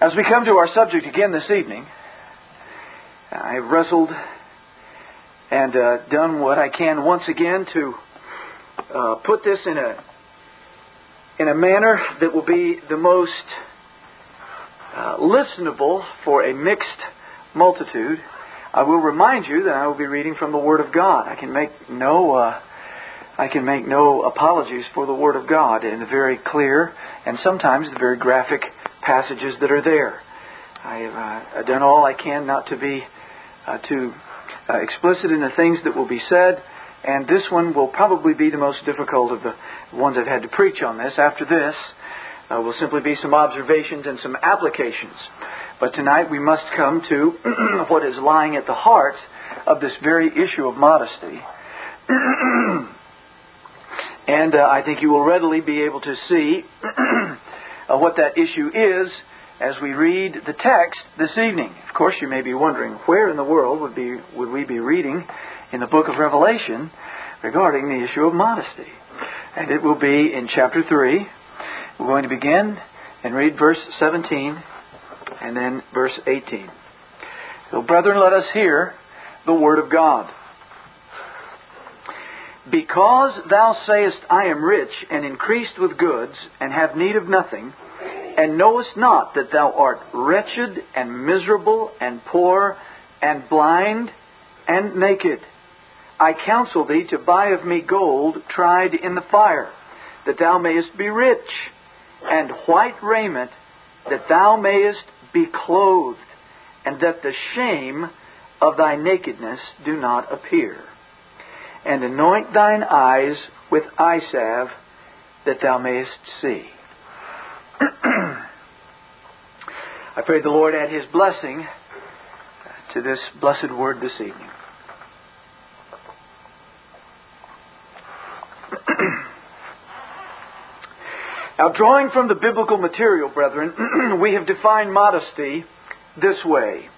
As we come to our subject again this evening, I've wrestled and uh, done what I can once again to uh, put this in a in a manner that will be the most uh, listenable for a mixed multitude. I will remind you that I will be reading from the Word of God. I can make no uh, I can make no apologies for the Word of God in the very clear and sometimes the very graphic passages that are there. I have uh, done all I can not to be uh, too uh, explicit in the things that will be said, and this one will probably be the most difficult of the ones I've had to preach on this. After this, uh, will simply be some observations and some applications. But tonight we must come to what is lying at the heart of this very issue of modesty. And uh, I think you will readily be able to see uh, what that issue is as we read the text this evening. Of course, you may be wondering where in the world would, be, would we be reading in the book of Revelation regarding the issue of modesty. And it will be in chapter 3. We're going to begin and read verse 17 and then verse 18. So, brethren, let us hear the word of God. Because thou sayest, I am rich and increased with goods, and have need of nothing, and knowest not that thou art wretched and miserable and poor and blind and naked, I counsel thee to buy of me gold tried in the fire, that thou mayest be rich, and white raiment, that thou mayest be clothed, and that the shame of thy nakedness do not appear and anoint thine eyes with eye salve, that thou mayest see. I pray the Lord add his blessing to this blessed word this evening. now, drawing from the biblical material, brethren, we have defined modesty this way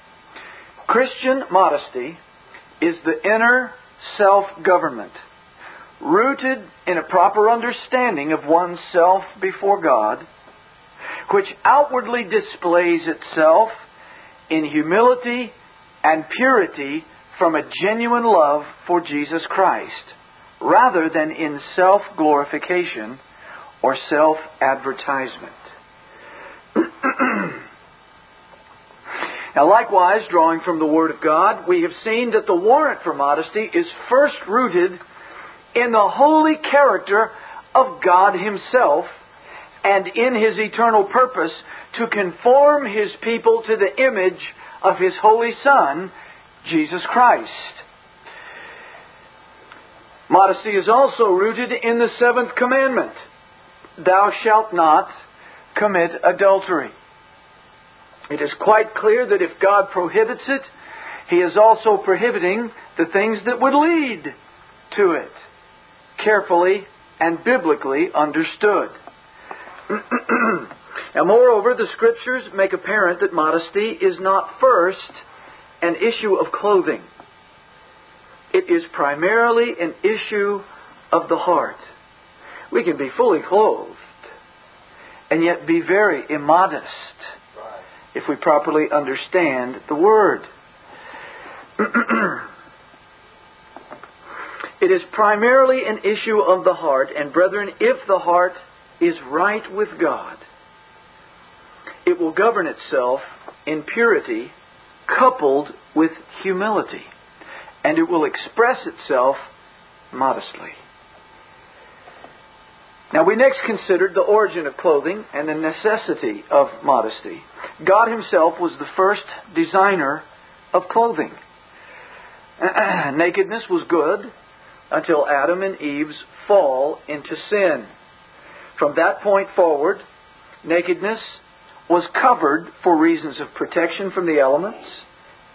Christian modesty is the inner self government, rooted in a proper understanding of oneself before God, which outwardly displays itself in humility and purity from a genuine love for Jesus Christ, rather than in self glorification or self advertisement. Now, likewise, drawing from the Word of God, we have seen that the warrant for modesty is first rooted in the holy character of God Himself and in His eternal purpose to conform His people to the image of His Holy Son, Jesus Christ. Modesty is also rooted in the seventh commandment Thou shalt not commit adultery. It is quite clear that if God prohibits it, He is also prohibiting the things that would lead to it, carefully and biblically understood. and moreover, the Scriptures make apparent that modesty is not first an issue of clothing. It is primarily an issue of the heart. We can be fully clothed and yet be very immodest if we properly understand the Word. it is primarily an issue of the heart, and brethren, if the heart is right with God, it will govern itself in purity coupled with humility, and it will express itself modestly. Now, we next considered the origin of clothing and the necessity of modesty. God Himself was the first designer of clothing. Nakedness was good until Adam and Eve's fall into sin. From that point forward, nakedness was covered for reasons of protection from the elements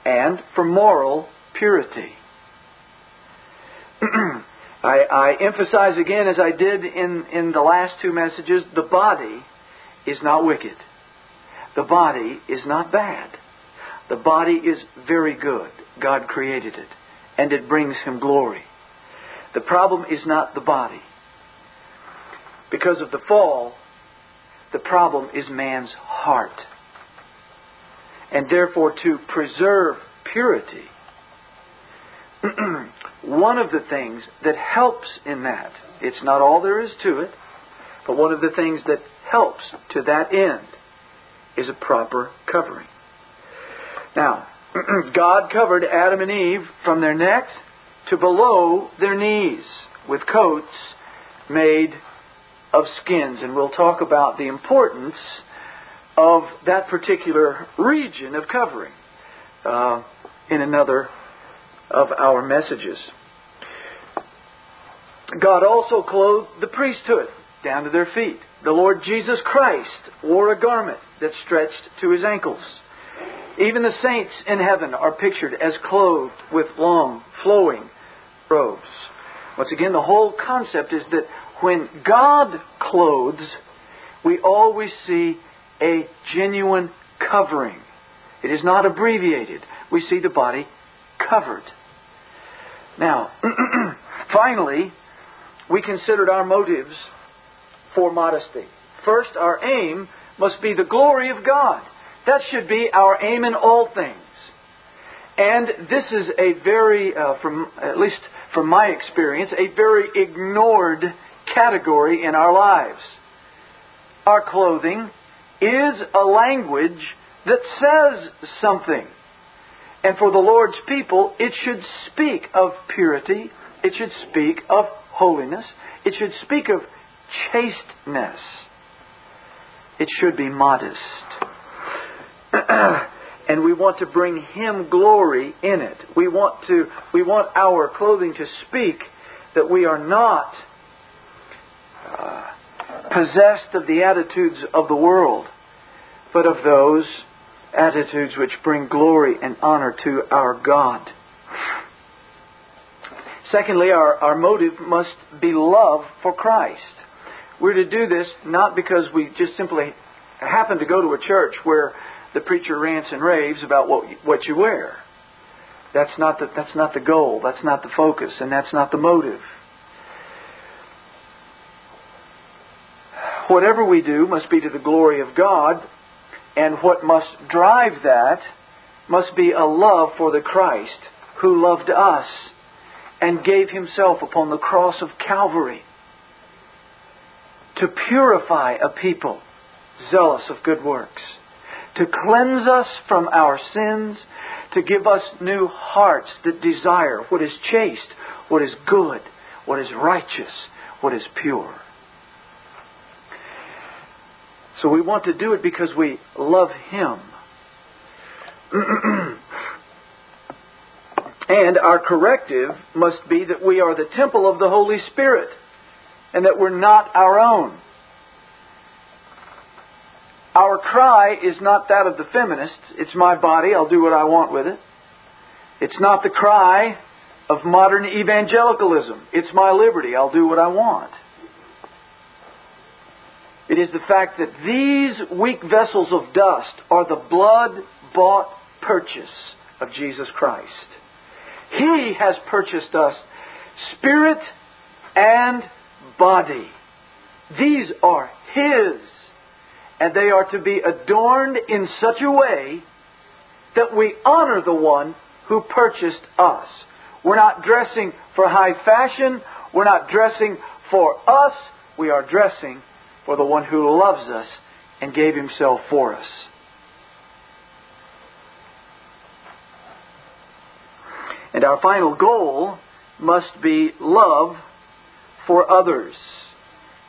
and for moral purity. I, I emphasize again, as I did in, in the last two messages, the body is not wicked. The body is not bad. The body is very good. God created it, and it brings Him glory. The problem is not the body. Because of the fall, the problem is man's heart. and therefore to preserve purity, one of the things that helps in that, it's not all there is to it, but one of the things that helps to that end is a proper covering. Now, God covered Adam and Eve from their necks to below their knees with coats made of skins. And we'll talk about the importance of that particular region of covering uh, in another of our messages. God also clothed the priesthood down to their feet. The Lord Jesus Christ wore a garment that stretched to his ankles. Even the saints in heaven are pictured as clothed with long, flowing robes. Once again, the whole concept is that when God clothes, we always see a genuine covering. It is not abbreviated. We see the body covered. Now, finally, we considered our motives for modesty. First, our aim must be the glory of God. That should be our aim in all things. And this is a very, uh, from at least from my experience, a very ignored category in our lives. Our clothing is a language that says something. And for the Lord's people, it should speak of purity, it should speak of holiness, it should speak of chasteness, it should be modest. and we want to bring him glory in it. We want to we want our clothing to speak that we are not uh, possessed of the attitudes of the world, but of those attitudes which bring glory and honor to our God. Secondly, our, our motive must be love for Christ. We're to do this not because we just simply happen to go to a church where the preacher rants and raves about what what you wear. That's not the that's not the goal. That's not the focus, and that's not the motive. Whatever we do must be to the glory of God, and what must drive that must be a love for the Christ who loved us and gave himself upon the cross of Calvary to purify a people zealous of good works to cleanse us from our sins, to give us new hearts that desire what is chaste, what is good, what is righteous, what is pure. So we want to do it because we love Him. and our corrective must be that we are the temple of the Holy Spirit and that we're not our own. Our cry is not that of the feminists. It's my body, I'll do what I want with it. It's not the cry of modern evangelicalism. It's my liberty, I'll do what I want. It is the fact that these weak vessels of dust are the blood bought purchase of Jesus Christ. He has purchased us spirit and body. These are His and they are to be adorned in such a way that we honor the one who purchased us. We're not dressing for high fashion. We're not dressing for us. We are dressing for the one who loves us and gave himself for us. And our final goal must be love for others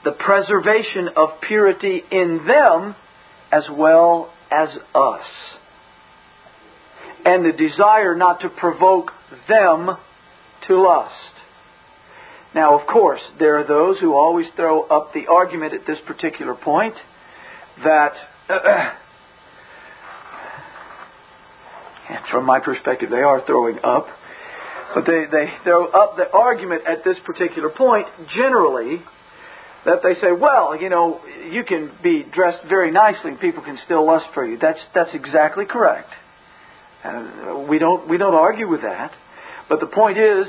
the preservation of purity in them as well as us. And the desire not to provoke them to lust. Now, of course, there are those who always throw up the argument at this particular point that, from my perspective, they are throwing up, but they, they throw up the argument at this particular point generally that they say, well, you know, you can be dressed very nicely and people can still lust for you. That's that's exactly correct. Uh, we don't we don't argue with that. But the point is,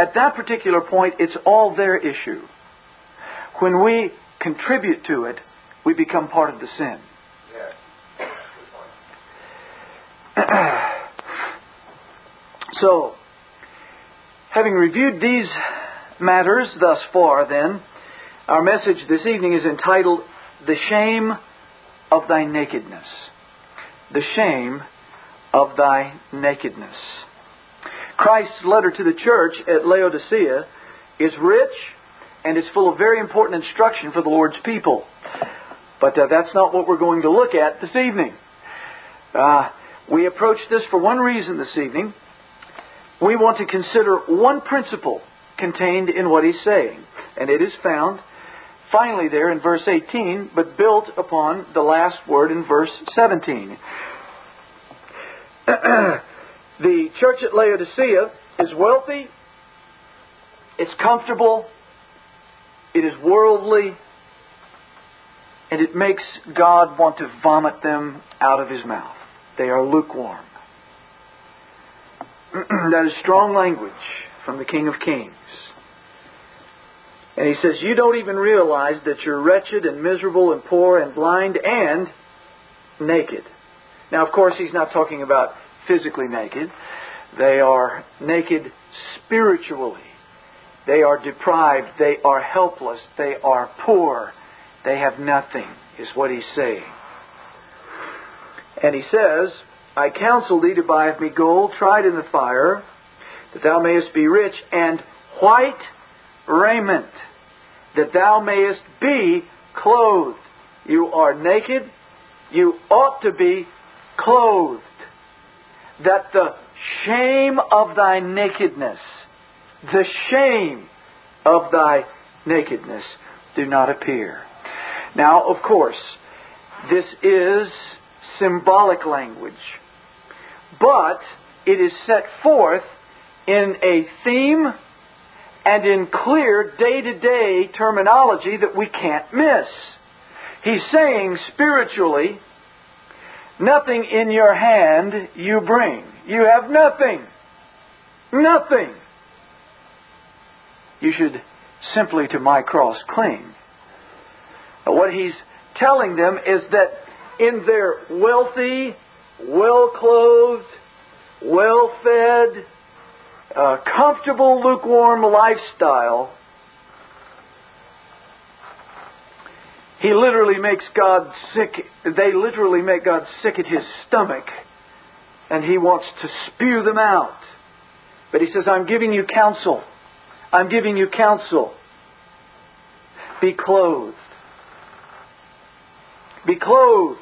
at that particular point, it's all their issue. When we contribute to it, we become part of the sin. Yes. so, having reviewed these matters thus far, then, our message this evening is entitled The Shame of Thy Nakedness. The Shame of Thy Nakedness. Christ's letter to the church at Laodicea is rich and is full of very important instruction for the Lord's people. But uh, that's not what we're going to look at this evening. Uh, we approach this for one reason this evening. We want to consider one principle contained in what he's saying, and it is found finally there in verse 18, but built upon the last word in verse 17. the church at Laodicea is wealthy, it's comfortable, it is worldly, and it makes God want to vomit them out of his mouth. They are lukewarm. that is strong language from the King of Kings. And he says, You don't even realize that you're wretched and miserable and poor and blind and naked. Now, of course, he's not talking about physically naked. They are naked spiritually. They are deprived. They are helpless. They are poor. They have nothing, is what he's saying. And he says, I counsel thee to buy of me gold tried in the fire, that thou mayest be rich, and white raiment, that thou mayest be clothed. You are naked, you ought to be clothed. That the shame of thy nakedness, the shame of thy nakedness, do not appear. Now, of course, this is symbolic language, but it is set forth in a theme and in clear day to day terminology that we can't miss. He's saying spiritually, nothing in your hand you bring. You have nothing. Nothing. You should simply to my cross cling. What he's telling them is that in their wealthy, well clothed, well fed, uh, comfortable, lukewarm lifestyle, he literally makes God sick. They literally make God sick at his stomach, and he wants to spew them out. But he says, I'm giving you counsel. I'm giving you counsel. Be clothed. Be clothed.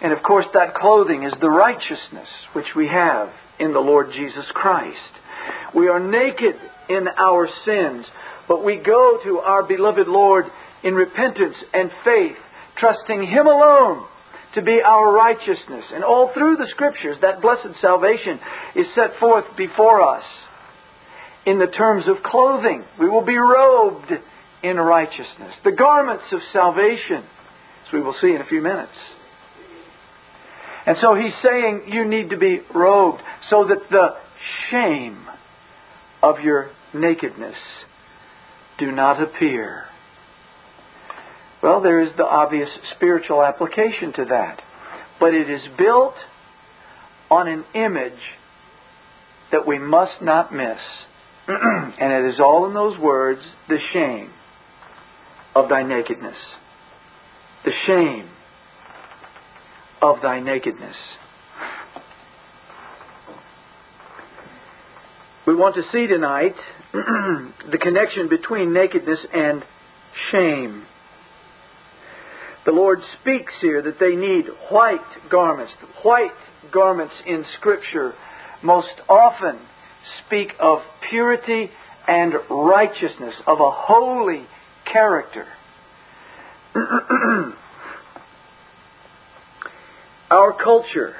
And of course, that clothing is the righteousness which we have in the Lord Jesus Christ. We are naked in our sins, but we go to our beloved Lord in repentance and faith, trusting Him alone to be our righteousness. And all through the Scriptures, that blessed salvation is set forth before us in the terms of clothing. We will be robed in righteousness. The garments of salvation, as we will see in a few minutes. And so he's saying you need to be robed so that the shame of your nakedness do not appear. Well, there is the obvious spiritual application to that. But it is built on an image that we must not miss. and it is all in those words the shame of thy nakedness. The shame of thy nakedness. We want to see tonight the connection between nakedness and shame. The Lord speaks here that they need white garments. White garments in Scripture most often speak of purity and righteousness, of a holy character. our culture,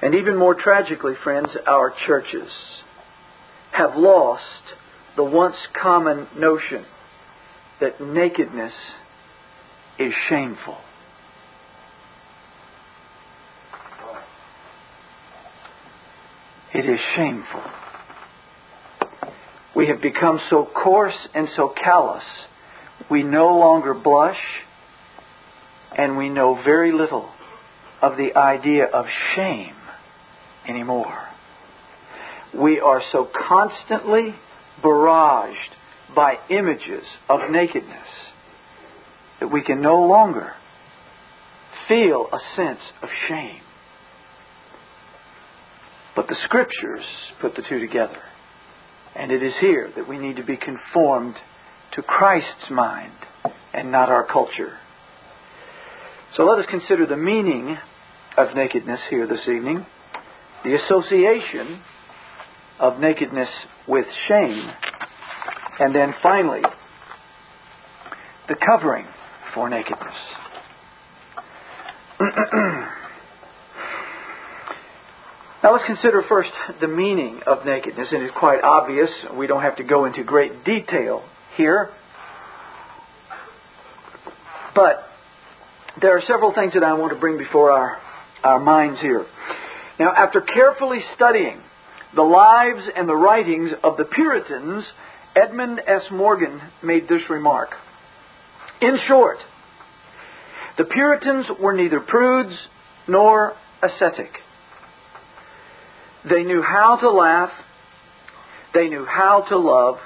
and even more tragically, friends, our churches have lost the once common notion that nakedness is shameful. It is shameful. We have become so coarse and so callous, we no longer blush and we know very little of the idea of shame anymore. We are so constantly barraged by images of nakedness that we can no longer feel a sense of shame. But the Scriptures put the two together. And it is here that we need to be conformed to Christ's mind and not our culture. So let us consider the meaning of nakedness here this evening, the association of nakedness with shame, and then finally, the covering for nakedness. now let's consider first the meaning of nakedness, and it's quite obvious. We don't have to go into great detail here. But there are several things that I want to bring before our, our minds here. Now, after carefully studying the lives and the writings of the Puritans, Edmund S. Morgan made this remark. In short, the Puritans were neither prudes nor ascetic. They knew how to laugh, they knew how to love,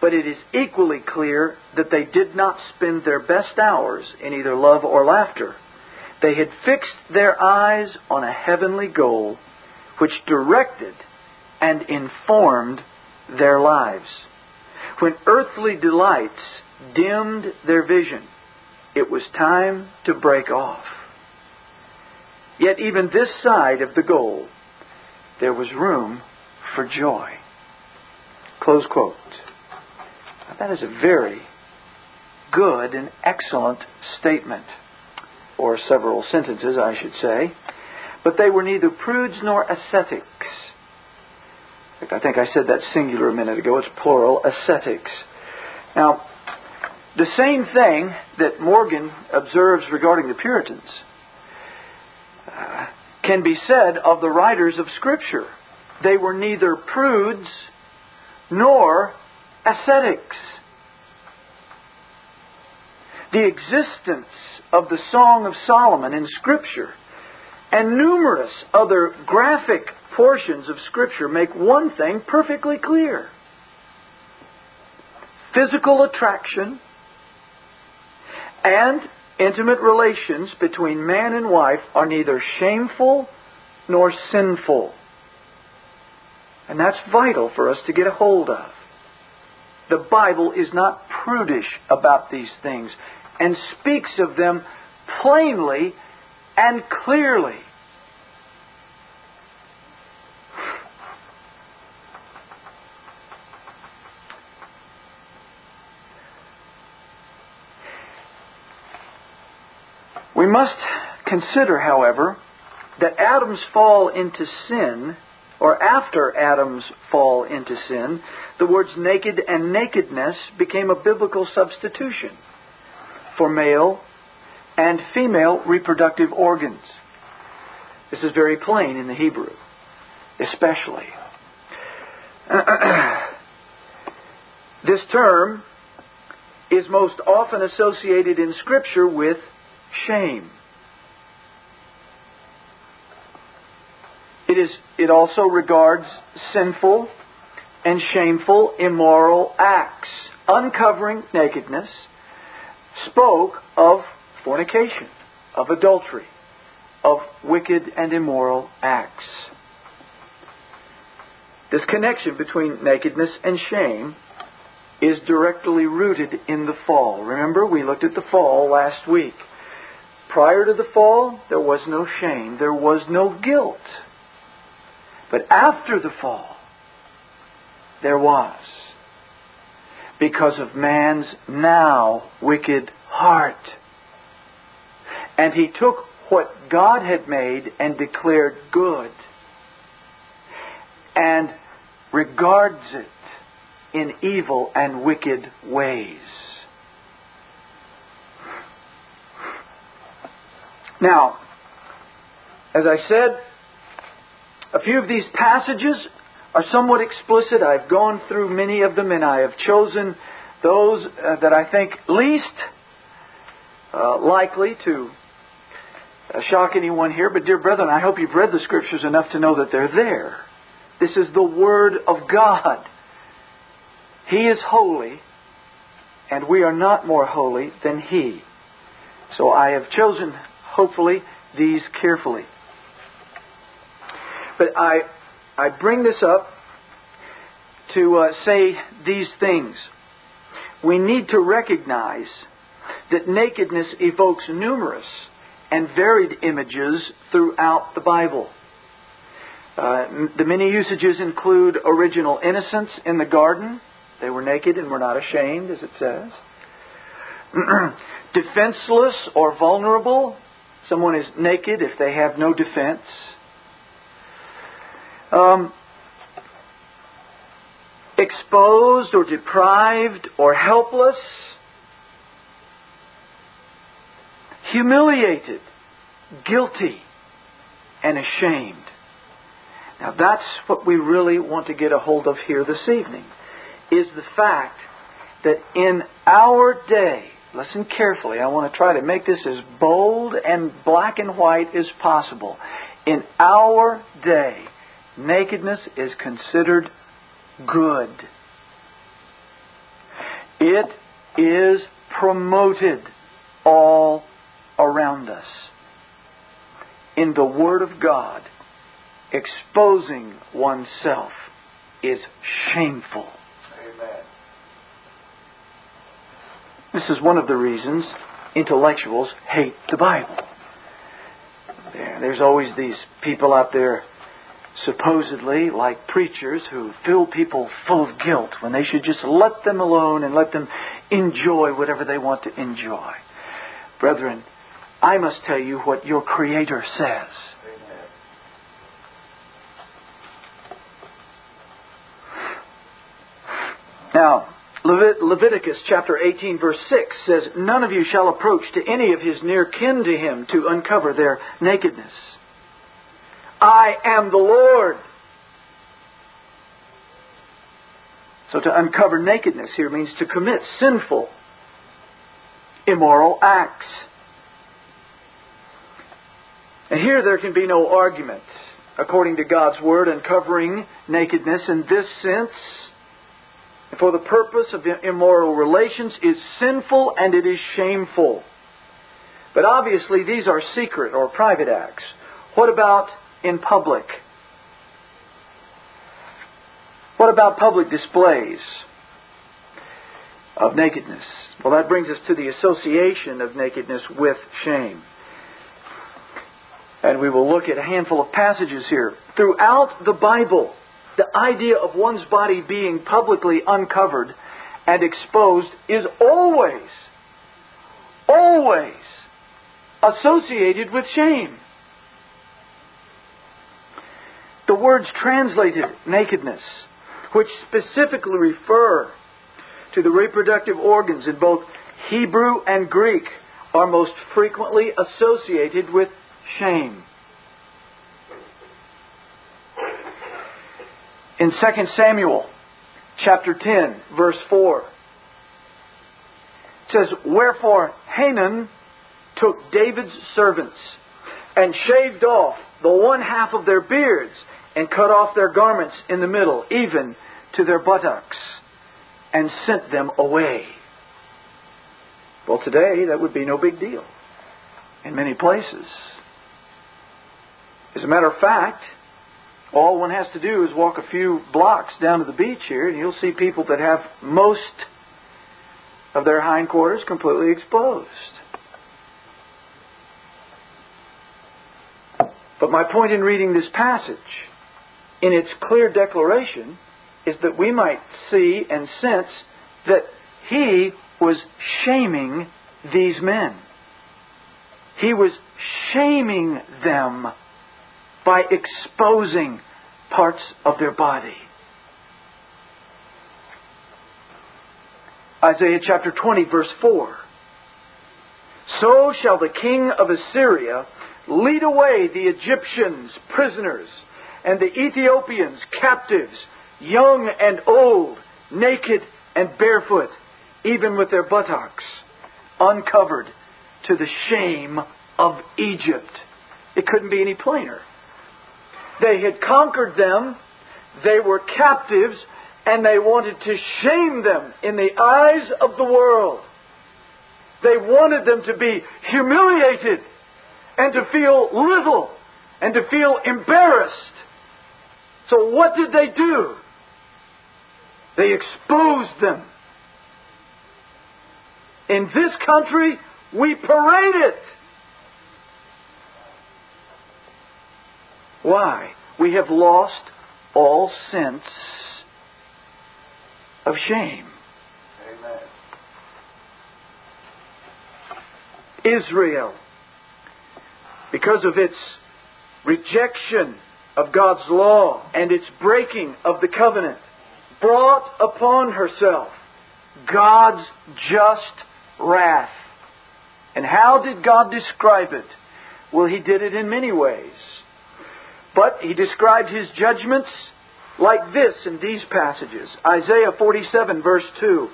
but it is equally clear that they did not spend their best hours in either love or laughter. They had fixed their eyes on a heavenly goal which directed and informed their lives. When earthly delights dimmed their vision, it was time to break off. Yet, even this side of the goal, there was room for joy. Close quote. Now, that is a very good and excellent statement, or several sentences, I should say. But they were neither prudes nor ascetics. I think I said that singular a minute ago. It's plural, ascetics. Now, the same thing that Morgan observes regarding the Puritans uh, can be said of the writers of Scripture. They were neither prudes nor ascetics. The existence of the Song of Solomon in Scripture and numerous other graphic portions of Scripture make one thing perfectly clear physical attraction and intimate relations between man and wife are neither shameful nor sinful. And that's vital for us to get a hold of. The Bible is not prudish about these things and speaks of them plainly and clearly. We must consider, however, that Adam's fall into sin, or after Adam's fall into sin, the words naked and nakedness became a biblical substitution for male and female reproductive organs. This is very plain in the Hebrew, especially. this term is most often associated in Scripture with shame. It, is, it also regards sinful and shameful immoral acts. Uncovering nakedness spoke of fornication, of adultery, of wicked and immoral acts. This connection between nakedness and shame is directly rooted in the fall. Remember, we looked at the fall last week. Prior to the fall, there was no shame, there was no guilt. But after the fall, there was. Because of man's now wicked heart. And he took what God had made and declared good and regards it in evil and wicked ways. Now, as I said, a few of these passages are somewhat explicit. I've gone through many of them and I have chosen those uh, that I think least uh, likely to shock anyone here, but dear brethren, I hope you've read the scriptures enough to know that they're there. This is the Word of God. He is holy, and we are not more holy than He. So I have chosen, hopefully, these carefully. But I, I bring this up to uh, say these things. We need to recognize that nakedness evokes numerous and varied images throughout the Bible. Uh, the many usages include original innocence in the garden. They were naked and were not ashamed, as it says. Defenseless or vulnerable. Someone is naked if they have no defense. Um, exposed or deprived or helpless. Humiliated, guilty, and ashamed. Now that's what we really want to get a hold of here this evening, is the fact that in our day, listen carefully, I want to try to make this as bold and black and white as possible. In our day, nakedness is considered good. It is promoted all around us. In the Word of God, exposing oneself is shameful. Amen. This is one of the reasons intellectuals hate the Bible. There's always these people out there supposedly like preachers who fill people full of guilt when they should just let them alone and let them enjoy whatever they want to enjoy. Brethren, I must tell you what your Creator says. Now, Levit- Leviticus chapter 18, verse 6 says, None of you shall approach to any of his near kin to him to uncover their nakedness. I am the Lord. So to uncover nakedness here means to commit sinful, immoral acts. And here there can be no argument. According to God's Word, uncovering nakedness in this sense, for the purpose of immoral relations, is sinful and it is shameful. But obviously, these are secret or private acts. What about in public? What about public displays of nakedness? Well, that brings us to the association of nakedness with shame. And we will look at a handful of passages here. Throughout the Bible, the idea of one's body being publicly uncovered and exposed is always, always associated with shame. The words translated nakedness, which specifically refer to the reproductive organs in both Hebrew and Greek, are most frequently associated with shame. In 2 Samuel chapter 10, verse 4, it says, Wherefore Hanun took David's servants and shaved off the one half of their beards and cut off their garments in the middle, even to their buttocks, and sent them away. Well, today that would be no big deal in many places. As a matter of fact, all one has to do is walk a few blocks down to the beach here, and you'll see people that have most of their hindquarters completely exposed. But my point in reading this passage, in its clear declaration, is that we might see and sense that he was shaming these men. He was shaming them by exposing parts of their body. Isaiah chapter 20, verse 4. So shall the king of Assyria lead away the Egyptians prisoners and the Ethiopians captives, young and old, naked and barefoot, even with their buttocks uncovered to the shame of Egypt. It couldn't be any plainer. They had conquered them, they were captives, and they wanted to shame them in the eyes of the world. They wanted them to be humiliated and to feel little and to feel embarrassed. So what did they do? They exposed them. In this country, we parade it. Why? We have lost all sense of shame. Amen. Israel, because of its rejection of God's law and its breaking of the covenant, brought upon herself God's just wrath. And how did God describe it? Well, He did it in many ways. But He described His judgments like this in these passages Isaiah 47, verse 2.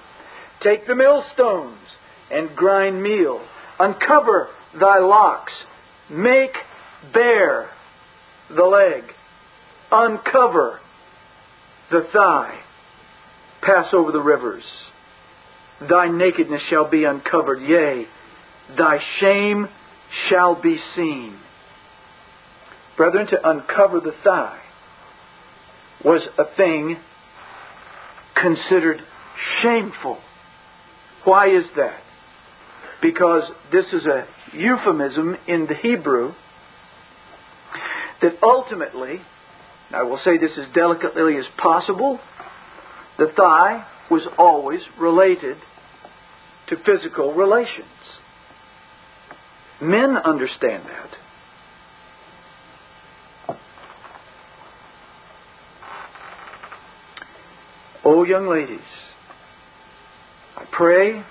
Take the millstones and grind meal, uncover thy locks, make bare the leg, uncover the thigh, pass over the rivers. Thy nakedness shall be uncovered, yea, thy shame shall be seen. Brethren, to uncover the thigh was a thing considered shameful. Why is that? Because this is a euphemism in the Hebrew that ultimately, I will say this as delicately as possible, the thigh was always related to physical relations. Men understand that. Oh, young ladies, I pray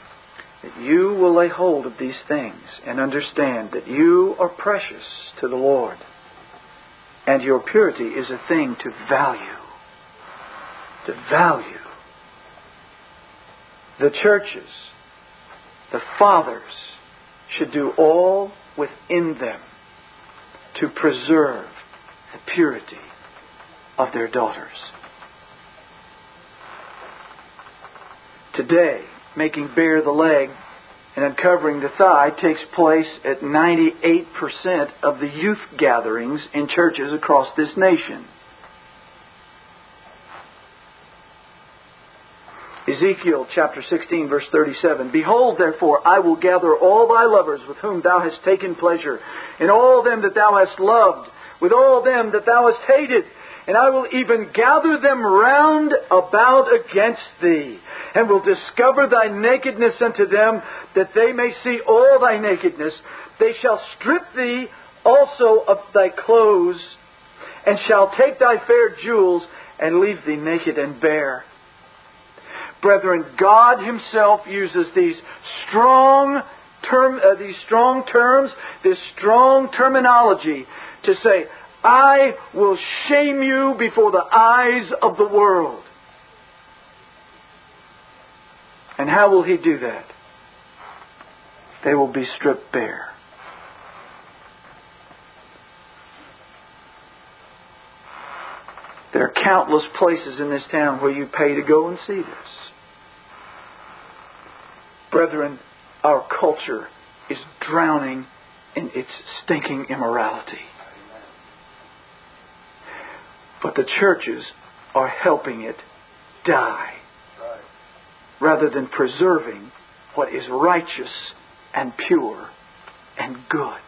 that you will lay hold of these things and understand that you are precious to the Lord, and your purity is a thing to value. To value. The churches, the fathers, should do all within them to preserve the purity of their daughters. Today, making bare the leg and uncovering the thigh takes place at 98% of the youth gatherings in churches across this nation. Ezekiel chapter 16 verse 37 Behold therefore I will gather all thy lovers with whom thou hast taken pleasure and all them that thou hast loved with all them that thou hast hated and I will even gather them round about against thee, and will discover thy nakedness unto them, that they may see all thy nakedness. They shall strip thee also of thy clothes, and shall take thy fair jewels, and leave thee naked and bare. Brethren, God Himself uses these strong term, uh, these strong terms, this strong terminology to say, I will shame you before the eyes of the world. And how will he do that? They will be stripped bare. There are countless places in this town where you pay to go and see this. Brethren, our culture is drowning in its stinking immorality. But the churches are helping it die rather than preserving what is righteous and pure and good.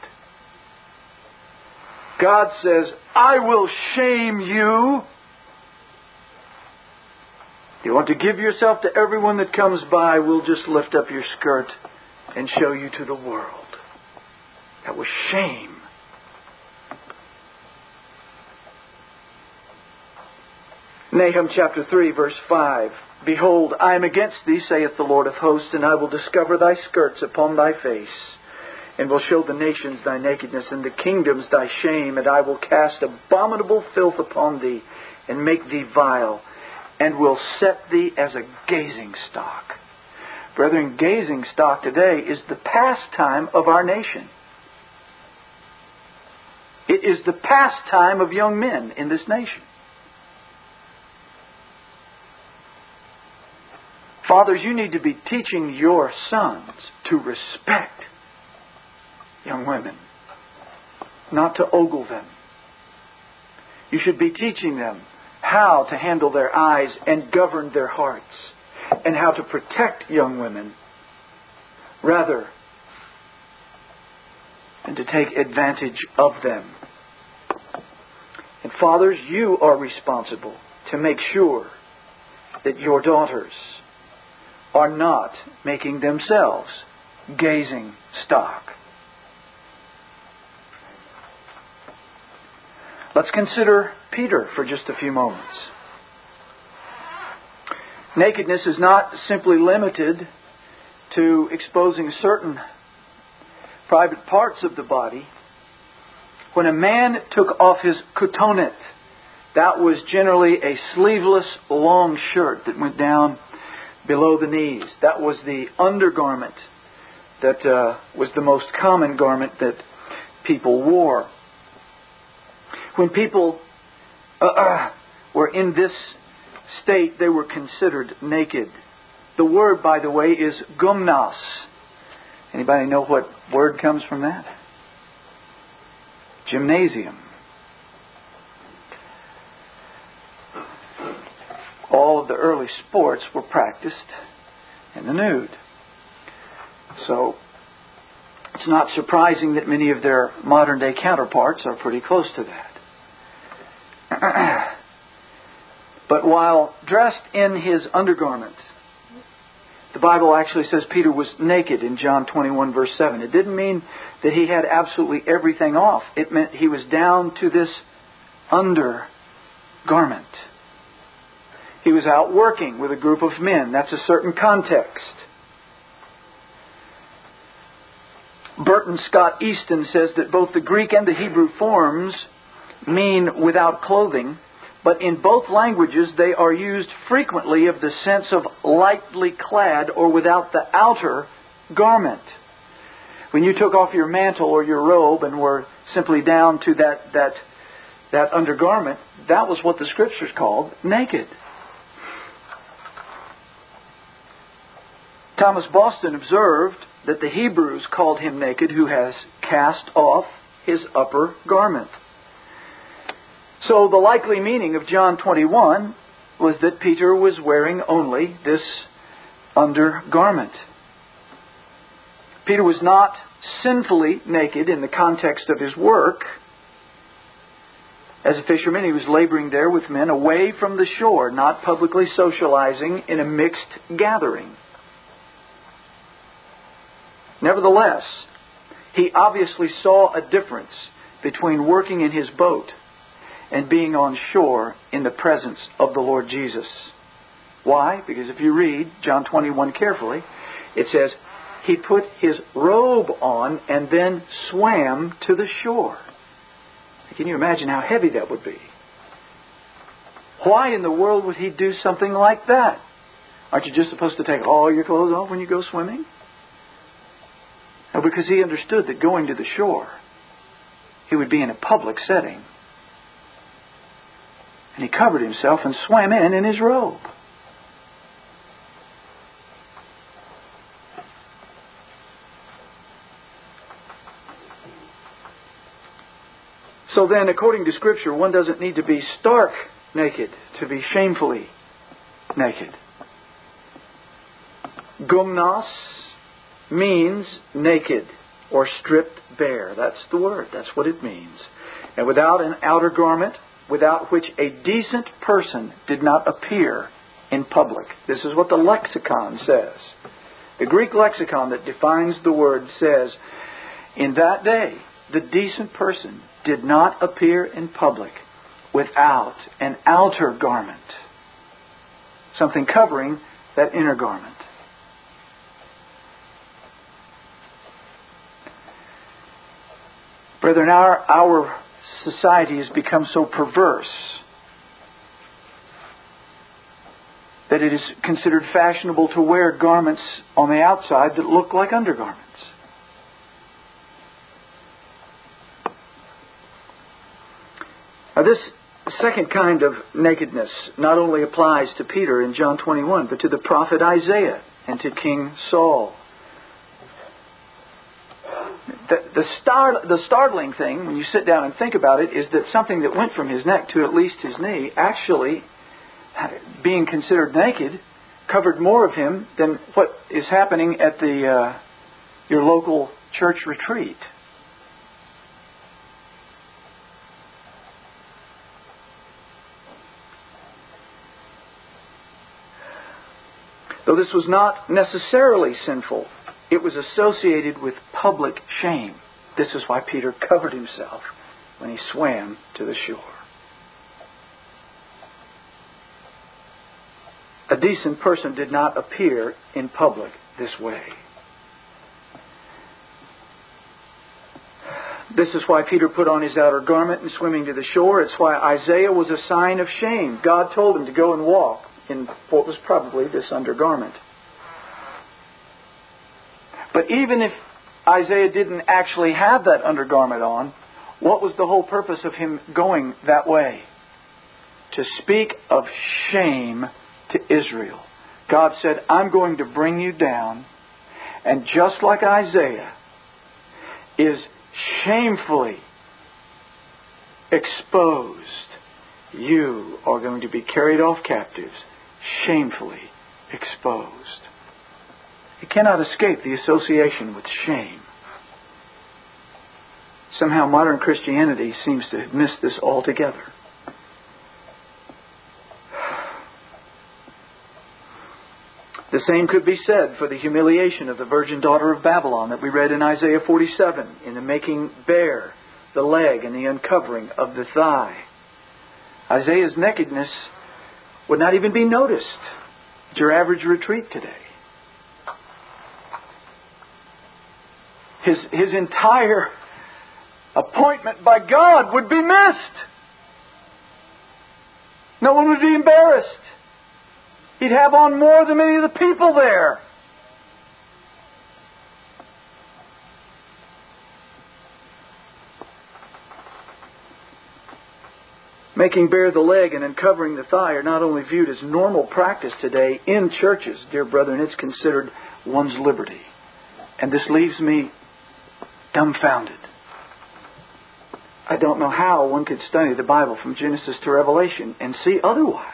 God says, I will shame you. You want to give yourself to everyone that comes by, we'll just lift up your skirt and show you to the world. That was shame. Nahum chapter 3, verse 5. Behold, I am against thee, saith the Lord of hosts, and I will discover thy skirts upon thy face, and will show the nations thy nakedness, and the kingdoms thy shame, and I will cast abominable filth upon thee, and make thee vile, and will set thee as a gazing stock. Brethren, gazing stock today is the pastime of our nation. It is the pastime of young men in this nation. Fathers, you need to be teaching your sons to respect young women, not to ogle them. You should be teaching them how to handle their eyes and govern their hearts, and how to protect young women rather than to take advantage of them. And fathers, you are responsible to make sure that your daughters are not making themselves gazing stock. Let's consider Peter for just a few moments. Nakedness is not simply limited to exposing certain private parts of the body. When a man took off his cotonet, that was generally a sleeveless long shirt that went down below the knees. That was the undergarment that uh, was the most common garment that people wore. When people uh, uh, were in this state, they were considered naked. The word, by the way, is gumnos. Anybody know what word comes from that? Gymnasium. Sports were practiced in the nude. So it's not surprising that many of their modern day counterparts are pretty close to that. but while dressed in his undergarment, the Bible actually says Peter was naked in John 21, verse 7. It didn't mean that he had absolutely everything off, it meant he was down to this undergarment. He was out working with a group of men. That's a certain context. Burton Scott Easton says that both the Greek and the Hebrew forms mean without clothing, but in both languages they are used frequently of the sense of lightly clad or without the outer garment. When you took off your mantle or your robe and were simply down to that, that, that undergarment, that was what the scriptures called naked. Thomas Boston observed that the Hebrews called him naked who has cast off his upper garment. So the likely meaning of John 21 was that Peter was wearing only this undergarment. Peter was not sinfully naked in the context of his work. As a fisherman, he was laboring there with men away from the shore, not publicly socializing in a mixed gathering. Nevertheless, he obviously saw a difference between working in his boat and being on shore in the presence of the Lord Jesus. Why? Because if you read John 21 carefully, it says, He put his robe on and then swam to the shore. Can you imagine how heavy that would be? Why in the world would he do something like that? Aren't you just supposed to take all your clothes off when you go swimming? Because he understood that going to the shore, he would be in a public setting. And he covered himself and swam in in his robe. So then, according to Scripture, one doesn't need to be stark naked to be shamefully naked. Gumnos means naked or stripped bare. That's the word. That's what it means. And without an outer garment, without which a decent person did not appear in public. This is what the lexicon says. The Greek lexicon that defines the word says, in that day, the decent person did not appear in public without an outer garment, something covering that inner garment. Brethren, our, our society has become so perverse that it is considered fashionable to wear garments on the outside that look like undergarments. Now, this second kind of nakedness not only applies to Peter in John 21, but to the prophet Isaiah and to King Saul. The, the, star, the startling thing, when you sit down and think about it, is that something that went from his neck to at least his knee actually, being considered naked, covered more of him than what is happening at the uh, your local church retreat. Though this was not necessarily sinful, it was associated with public shame. This is why Peter covered himself when he swam to the shore. A decent person did not appear in public this way. This is why Peter put on his outer garment and swimming to the shore. It's why Isaiah was a sign of shame. God told him to go and walk in what was probably this undergarment. But even if Isaiah didn't actually have that undergarment on, what was the whole purpose of him going that way? To speak of shame to Israel. God said, I'm going to bring you down, and just like Isaiah is shamefully exposed, you are going to be carried off captives shamefully exposed. He cannot escape the association with shame. Somehow modern Christianity seems to have missed this altogether. The same could be said for the humiliation of the virgin daughter of Babylon that we read in Isaiah 47 in the making bare the leg and the uncovering of the thigh. Isaiah's nakedness would not even be noticed at your average retreat today. His, his entire appointment by God would be missed. No one would be embarrassed. He'd have on more than many of the people there. Making bare the leg and uncovering the thigh are not only viewed as normal practice today in churches, dear brethren, it's considered one's liberty. And this leaves me dumbfounded. I don't know how one could study the Bible from Genesis to Revelation and see otherwise.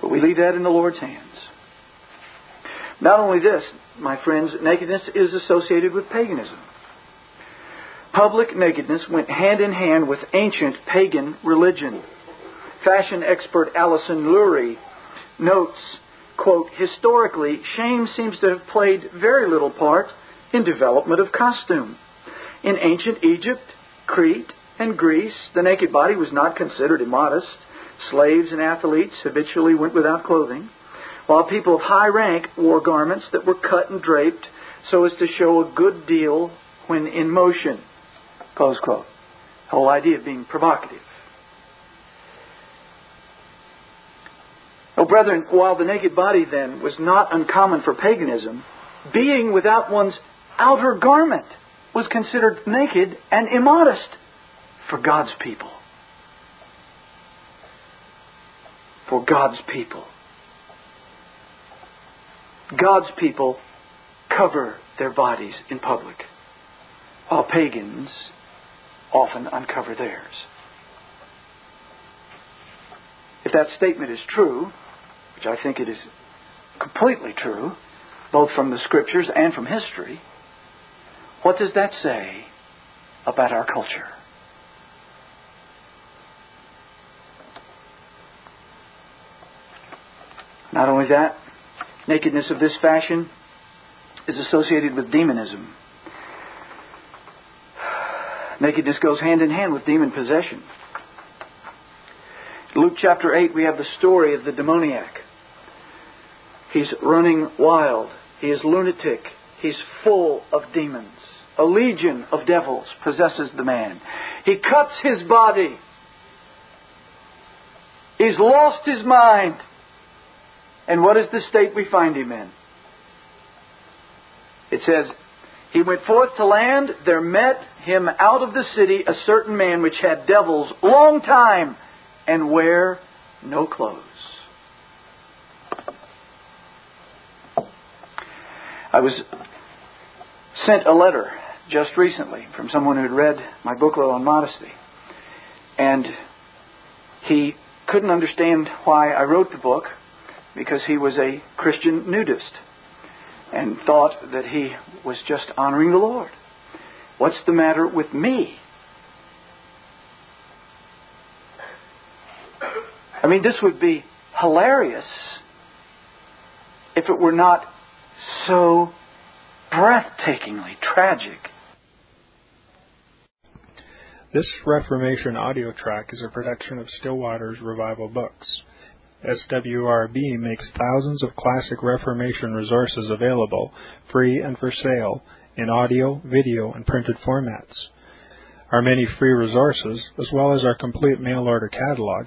But we leave that in the Lord's hands. Not only this, my friends, nakedness is associated with paganism. Public nakedness went hand in hand with ancient pagan religion. Fashion expert Alison Lurie notes, quote, historically, shame seems to have played very little part in development of costume. In ancient Egypt, Crete, and Greece, the naked body was not considered immodest. Slaves and athletes habitually went without clothing, while people of high rank wore garments that were cut and draped so as to show a good deal when in motion. Close quote. Whole idea of being provocative. Oh, brethren, while the naked body then was not uncommon for paganism, being without one's outer garment was considered naked and immodest for God's people. For God's people. God's people cover their bodies in public, while pagans often uncover theirs. If that statement is true, which I think it is completely true, both from the scriptures and from history, what does that say about our culture? Not only that, nakedness of this fashion is associated with demonism. Nakedness goes hand in hand with demon possession. Luke chapter 8, we have the story of the demoniac. He's running wild. He is lunatic. He's full of demons. A legion of devils possesses the man. He cuts his body. He's lost his mind. And what is the state we find him in? It says, He went forth to land. There met him out of the city a certain man which had devils long time and wear no clothes. I was sent a letter just recently from someone who had read my booklet on modesty. And he couldn't understand why I wrote the book because he was a Christian nudist and thought that he was just honoring the Lord. What's the matter with me? I mean, this would be hilarious if it were not so breathtakingly tragic. This Reformation audio track is a production of Still Waters Revival Books. SWRB makes thousands of classic Reformation resources available, free and for sale, in audio, video, and printed formats. Our many free resources, as well as our complete mail order catalog,